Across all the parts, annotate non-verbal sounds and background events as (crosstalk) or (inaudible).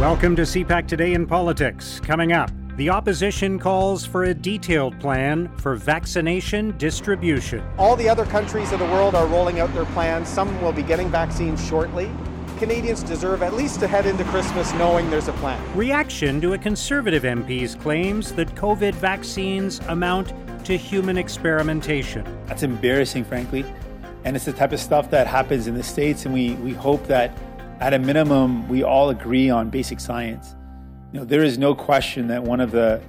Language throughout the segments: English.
Welcome to CPAC Today in Politics. Coming up, the opposition calls for a detailed plan for vaccination distribution. All the other countries of the world are rolling out their plans. Some will be getting vaccines shortly. Canadians deserve at least to head into Christmas knowing there's a plan. Reaction to a Conservative MP's claims that COVID vaccines amount to human experimentation. That's embarrassing, frankly. And it's the type of stuff that happens in the States, and we, we hope that at a minimum, we all agree on basic science. You know, there is no question that one of the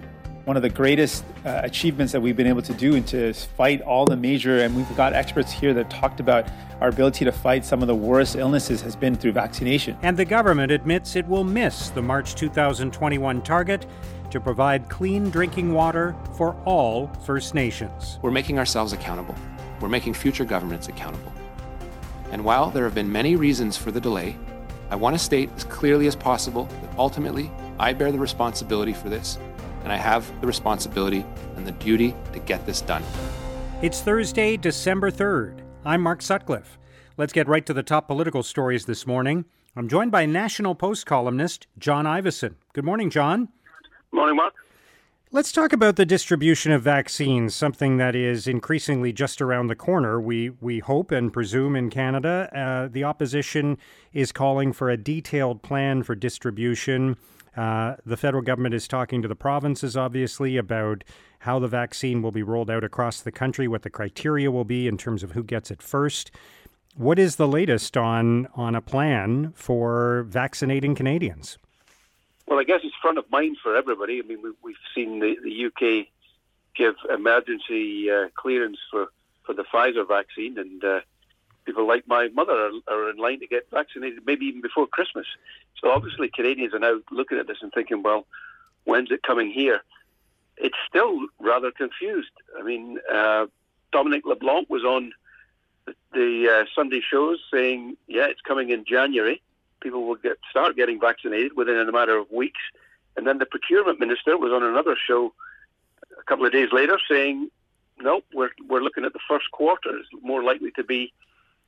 one of the greatest uh, achievements that we've been able to do and to fight all the major and we've got experts here that talked about our ability to fight some of the worst illnesses has been through vaccination. And the government admits it will miss the March 2021 target to provide clean drinking water for all First Nations. We're making ourselves accountable. We're making future governments accountable. And while there have been many reasons for the delay, I want to state as clearly as possible that ultimately I bear the responsibility for this, and I have the responsibility and the duty to get this done. It's Thursday, December 3rd. I'm Mark Sutcliffe. Let's get right to the top political stories this morning. I'm joined by National Post columnist John Ivison. Good morning, John. Morning, Mark. Let's talk about the distribution of vaccines, something that is increasingly just around the corner. We we hope and presume in Canada. Uh, the opposition is calling for a detailed plan for distribution. Uh, the federal government is talking to the provinces, obviously, about how the vaccine will be rolled out across the country, what the criteria will be in terms of who gets it first. What is the latest on on a plan for vaccinating Canadians? Well, I guess it's front of mind for everybody. I mean, we, have seen the, the, UK give emergency uh, clearance for, for the Pfizer vaccine, and uh, people like my mother are, are, in line to get vaccinated, maybe even before Christmas. So obviously, Canadians are now looking at this and thinking, well, when's it coming here? It's still rather confused. I mean, uh, Dominic LeBlanc was on the, the uh, Sunday shows saying, yeah, it's coming in January people will get start getting vaccinated within a matter of weeks. And then the procurement minister was on another show a couple of days later saying, "No, we're we're looking at the first quarter. It's more likely to be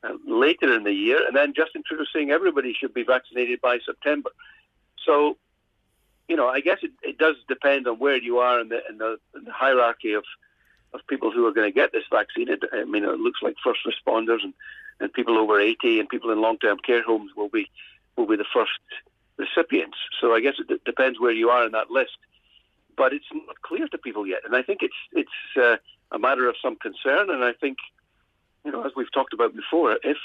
uh, later in the year." And then Justin Trudeau saying everybody should be vaccinated by September. So, you know, I guess it, it does depend on where you are in the in the, in the hierarchy of of people who are going to get this vaccine. It, I mean, it looks like first responders and, and people over 80 and people in long term care homes will be will be the first recipients. So I guess it d- depends where you are in that list. But it's not clear to people yet, and I think it's it's uh, a matter of some concern. And I think, you know, as we've talked about before, if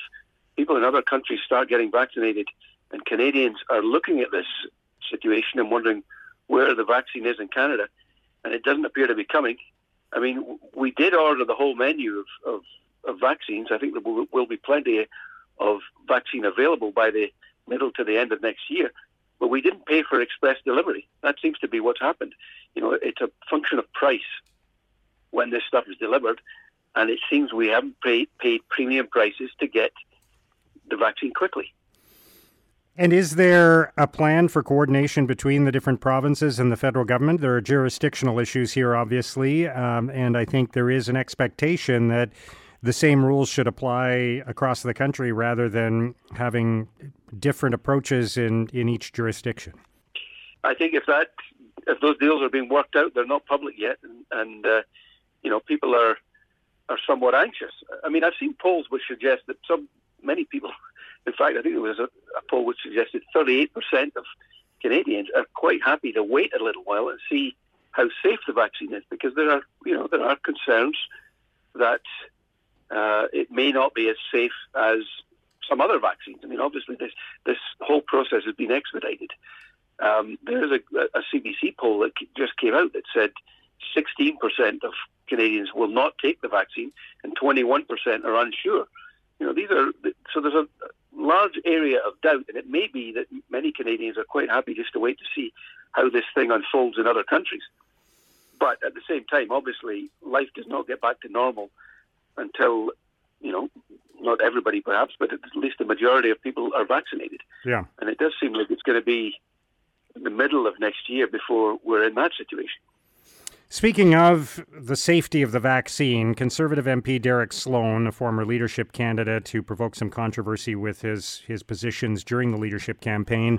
people in other countries start getting vaccinated, and Canadians are looking at this situation and wondering where the vaccine is in Canada, and it doesn't appear to be coming. I mean, we did order the whole menu of, of, of vaccines. I think there will, will be plenty of vaccine available by the middle to the end of next year. But we didn't pay for express delivery. That seems to be what's happened. You know, it's a function of price when this stuff is delivered, and it seems we haven't paid, paid premium prices to get the vaccine quickly. And is there a plan for coordination between the different provinces and the federal government? There are jurisdictional issues here, obviously, um, and I think there is an expectation that the same rules should apply across the country rather than having different approaches in, in each jurisdiction. I think if that if those deals are being worked out, they're not public yet, and, and uh, you know people are are somewhat anxious. I mean, I've seen polls which suggest that some many people, (laughs) in fact, I think there was a, a poll which suggested 38% of Canadians are quite happy to wait a little while and see how safe the vaccine is, because there are you know there are concerns that uh, it may not be as safe as some other vaccines. I mean, obviously, this this whole process has been expedited. Um, there is a, a, CBC poll that just came out that said 16% of Canadians will not take the vaccine, and 21% are unsure. You know, these are so there's a large area of doubt, and it may be that many Canadians are quite happy just to wait to see how this thing unfolds in other countries. But at the same time, obviously, life does not get back to normal until you know not everybody perhaps, but at least the majority of people are vaccinated. Yeah, and it does seem like it's going to be the middle of next year before we're in that situation. Speaking of the safety of the vaccine, Conservative MP Derek Sloan, a former leadership candidate who provoked some controversy with his, his positions during the leadership campaign,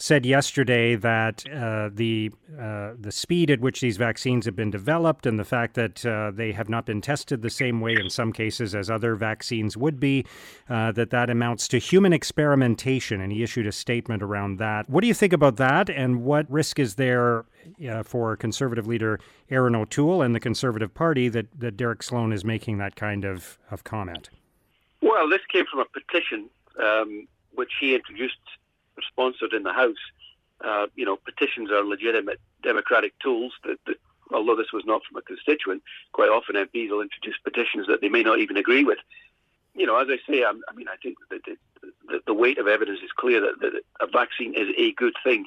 said yesterday that uh, the uh, the speed at which these vaccines have been developed and the fact that uh, they have not been tested the same way in some cases as other vaccines would be, uh, that that amounts to human experimentation. And he issued a statement around that. What do you think about that? And what risk is there uh, for Conservative leader Erin O'Toole and the Conservative Party that, that Derek Sloan is making that kind of, of comment? Well, this came from a petition um, which he introduced sponsored in the House. Uh, you know, petitions are legitimate democratic tools that, that, although this was not from a constituent, quite often MPs will introduce petitions that they may not even agree with. You know, as I say, I'm, i mean, I think that the, the, the, weight of evidence is clear that, that, a vaccine is a good thing.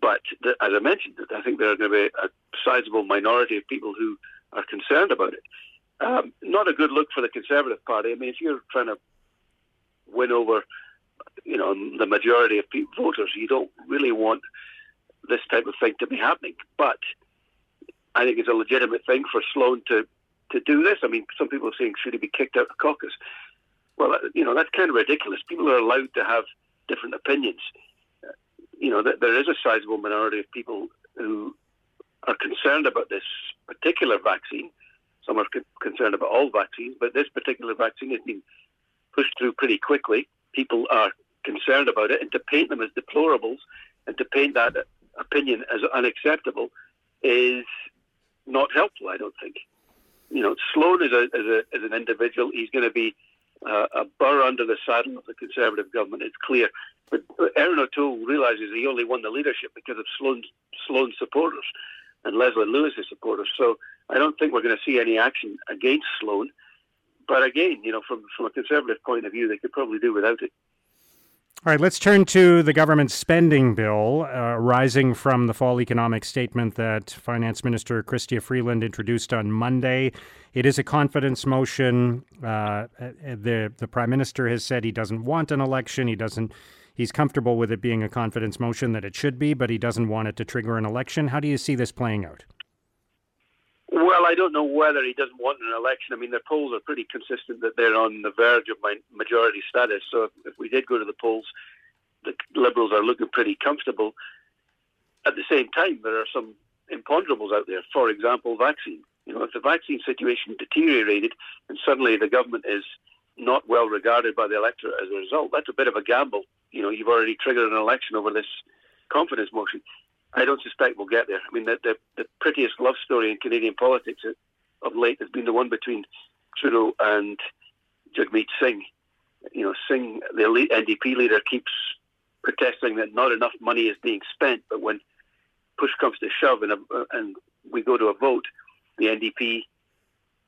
But the, as I mentioned, I think there are going to be a sizable minority of people who are concerned about it. Um, not a good look for the Conservative Party. I mean, if you're trying to win over you know, the majority of people, voters, you don't really want this type of thing to be happening. But I think it's a legitimate thing for Sloan to, to do this. I mean, some people are saying, should he be kicked out of caucus? Well, you know, that's kind of ridiculous. People are allowed to have different opinions. You know, there is a sizable minority of people who are concerned about this particular vaccine. Some are concerned about all vaccines, but this particular vaccine has been pushed through pretty quickly. People are concerned about it and to paint them as deplorables and to paint that opinion as unacceptable is not helpful, I don't think. You know, Sloan is, a, as, a, an individual, he's going to be uh, a burr under the saddle of the Conservative government, it's clear. But Erin O'Toole realises he only won the leadership because of Sloan's, Sloan's supporters and Leslyn Lewis's supporters. So I don't think we're going to see any action against Sloan. But again, you know, from, from a Conservative point of view, they could probably do without it. All right, let's turn to the government spending bill uh, from the fall economic statement that Finance Minister Chrystia Freeland introduced on Monday. It is a confidence motion. Uh, uh, the the Prime Minister has said he doesn't want an election. He doesn't. He's comfortable with it being a confidence motion that it should be, but he doesn't want it to trigger an election. How do you see this playing out? Well, I don't know whether he doesn't want an election. I mean, the polls are pretty consistent that they're on the verge of majority status. So if we did go to the polls, the Liberals are looking pretty comfortable. At the same time, there are some imponderables out there. For example, vaccine. You know, if the vaccine situation deteriorated and suddenly the government is not well regarded by the electorate as a result, that's a bit of a gamble. You know, you've already triggered an election over this confidence motion. I don't suspect we'll get there. I mean, the, the, the prettiest love story in Canadian politics of late has been the one between Trudeau and Jagmeet Singh. You know, Singh, the NDP leader, keeps protesting that not enough money is being spent, but when push comes to shove and, a, and we go to a vote, the NDP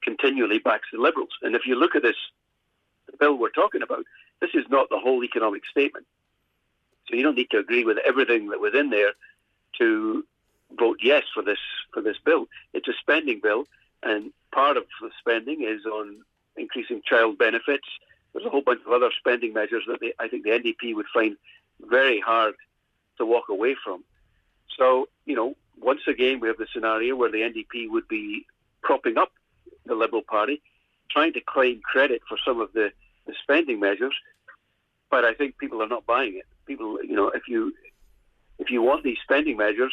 continually backs the Liberals. And if you look at this bill we're talking about, this is not the whole economic statement. So you don't need to agree with everything that was in there to vote yes for this for this bill. It's a spending bill, and part of the spending is on increasing child benefits. There's a whole bunch of other spending measures that they, I think the NDP would find very hard to walk away from. So, you know, once again, we have the scenario where the NDP would be propping up the Liberal Party, trying to claim credit for some of the, the spending measures. But I think people are not buying it. People, you know, if you if you want these spending measures,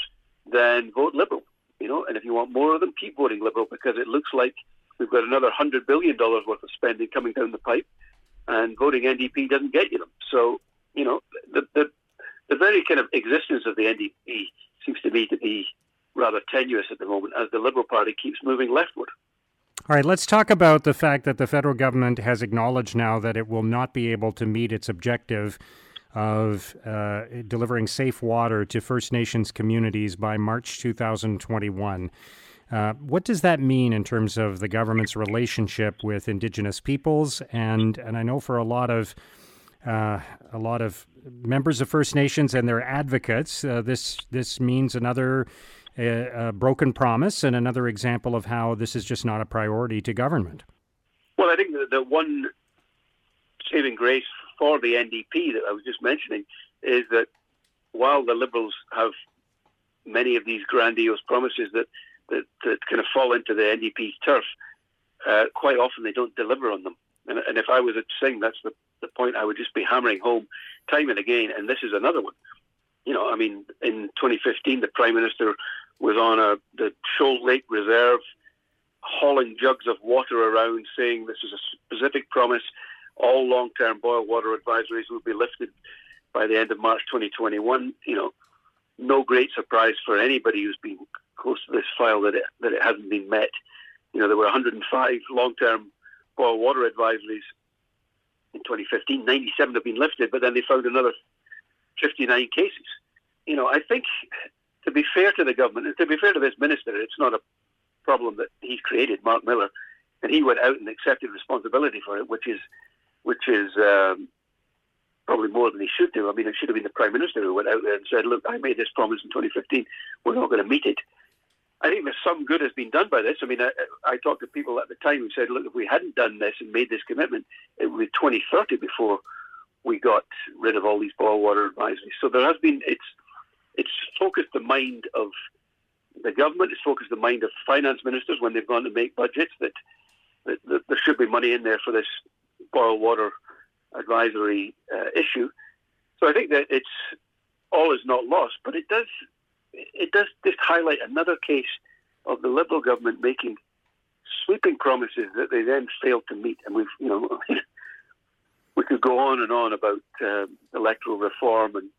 then vote Liberal. You know, and if you want more of them, keep voting Liberal because it looks like we've got another hundred billion dollars worth of spending coming down the pipe, and voting NDP doesn't get you them. So, you know, the the, the very kind of existence of the NDP seems to me to be rather tenuous at the moment as the Liberal Party keeps moving leftward. All right, let's talk about the fact that the federal government has acknowledged now that it will not be able to meet its objective of uh, delivering safe water to First Nations communities by March 2021. Uh, what does that mean in terms of the government's relationship with Indigenous peoples? And and I know for a lot of uh, a lot of members of First Nations and their advocates, uh, this this means another uh, broken promise and another example of how this is just not a priority to government. Well, I think the one saving grace for the NDP that I was just mentioning is that while the Liberals have many of these grandiose promises that, that, that kind of fall into the NDP's turf, uh, quite often they don't deliver on them. And, and if I was at Singh, that's the, the point I would just be hammering home time and again. And this is another one. You know, I mean, in 2015, the Prime Minister was on a, the Shoal Lake Reserve hauling jugs of water around saying this is a specific promise. All long term boil water advisories will be lifted by the end of March 2021. You know, no great surprise for anybody who's been close to this file that it, that it hasn't been met. You know, there were 105 long term boil water advisories in 2015. 97 have been lifted, but then they found another 59 cases. You know, I think to be fair to the government and to be fair to this minister, it's not a problem that he's created, Marc Miller, and he went out and accepted responsibility for it, which is which is um, probably more than he should do. I mean, it should have been the prime minister who went out there and said, "Look, I made this promise in 2015. We're not going to meet it." I think there's some good has been done by this. I mean, I, I talked to people at the time who said, "Look, if we hadn't done this and made this commitment, it would be 2030 before we got rid of all these boil water advisories." So there has been it's it's focused the mind of the government. It's focused the mind of finance ministers when they've gone to make budgets that, that, that there should be money in there for this boil water advisory uh, issue. So I think that it's all is not lost, but it does it does just highlight another case of the Liberal government making sweeping promises that they then failed to meet. And we've, you know, (laughs) we could go on and on about uh, electoral reform and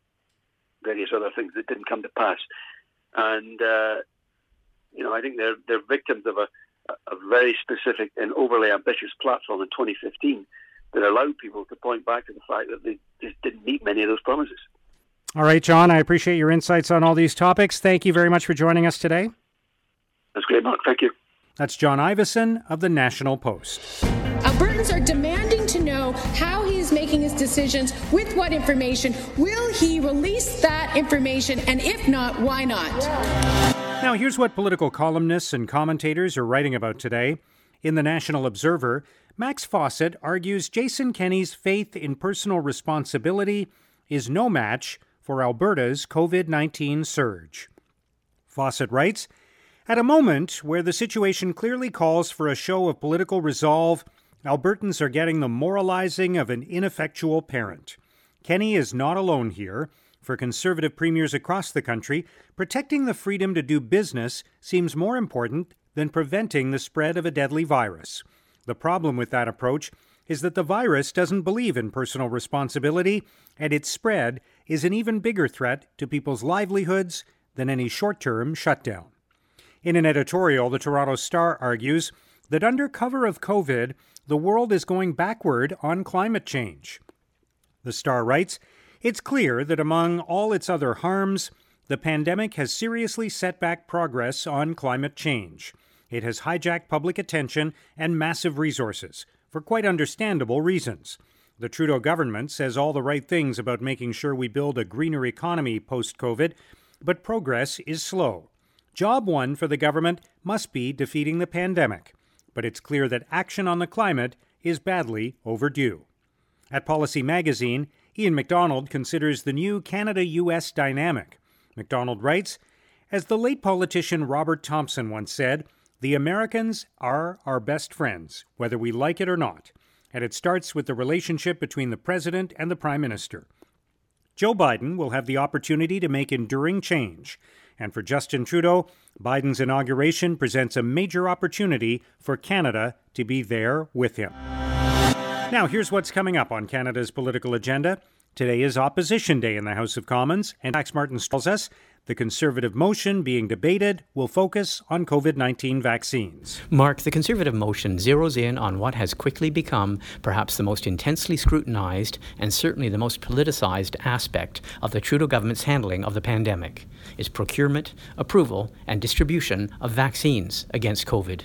various other things that didn't come to pass. And uh, you know, I think they're they're victims of a, a very specific and overly ambitious platform in 2015 that allowed people to point back to the fact that they just didn't meet many of those promises. All right, John, I appreciate your insights on all these topics. Thank you very much for joining us today. That's great, Mark. Thank you. That's John Ivison of the National Post. Albertans are demanding to know how he is making his decisions, with what information. Will he release that information? And if not, why not? Now, here's what political columnists and commentators are writing about today. In the National Observer, Max Fawcett argues Jason Kenney's faith in personal responsibility is no match for Alberta's COVID 19 surge. Fawcett writes At a moment where the situation clearly calls for a show of political resolve, Albertans are getting the moralizing of an ineffectual parent. Kenney is not alone here. For conservative premiers across the country, protecting the freedom to do business seems more important than preventing the spread of a deadly virus. The problem with that approach is that the virus doesn't believe in personal responsibility, and its spread is an even bigger threat to people's livelihoods than any short term shutdown. In an editorial, the Toronto Star argues that under cover of COVID, the world is going backward on climate change. The Star writes It's clear that among all its other harms, the pandemic has seriously set back progress on climate change. It has hijacked public attention and massive resources, for quite understandable reasons. The Trudeau government says all the right things about making sure we build a greener economy post COVID, but progress is slow. Job one for the government must be defeating the pandemic, but it's clear that action on the climate is badly overdue. At Policy Magazine, Ian MacDonald considers the new Canada US dynamic. MacDonald writes As the late politician Robert Thompson once said, the Americans are our best friends, whether we like it or not, and it starts with the relationship between the President and the Prime Minister. Joe Biden will have the opportunity to make enduring change, and for Justin Trudeau, Biden's inauguration presents a major opportunity for Canada to be there with him. Now, here's what's coming up on Canada's political agenda. Today is Opposition Day in the House of Commons, and Max Martin tells us the Conservative motion being debated will focus on COVID 19 vaccines. Mark, the Conservative motion zeroes in on what has quickly become perhaps the most intensely scrutinized and certainly the most politicized aspect of the Trudeau government's handling of the pandemic its procurement, approval, and distribution of vaccines against COVID.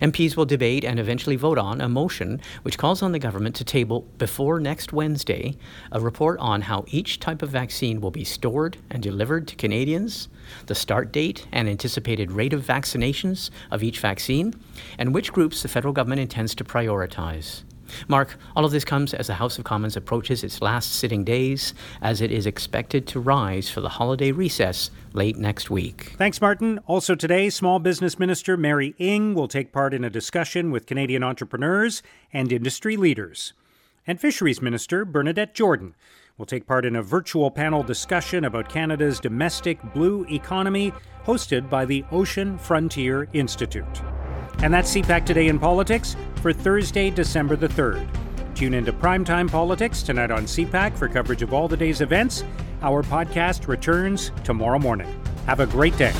MPs will debate and eventually vote on a motion which calls on the government to table before next Wednesday a report on how each type of vaccine will be stored and delivered to Canadians, the start date and anticipated rate of vaccinations of each vaccine, and which groups the federal government intends to prioritize. Mark, all of this comes as the House of Commons approaches its last sitting days, as it is expected to rise for the holiday recess late next week. Thanks, Martin. Also today, Small Business Minister Mary Ng will take part in a discussion with Canadian entrepreneurs and industry leaders. And Fisheries Minister Bernadette Jordan will take part in a virtual panel discussion about Canada's domestic blue economy, hosted by the Ocean Frontier Institute. And that's CPAC Today in Politics for Thursday, December the 3rd. Tune into Primetime Politics tonight on CPAC for coverage of all the day's events. Our podcast returns tomorrow morning. Have a great day.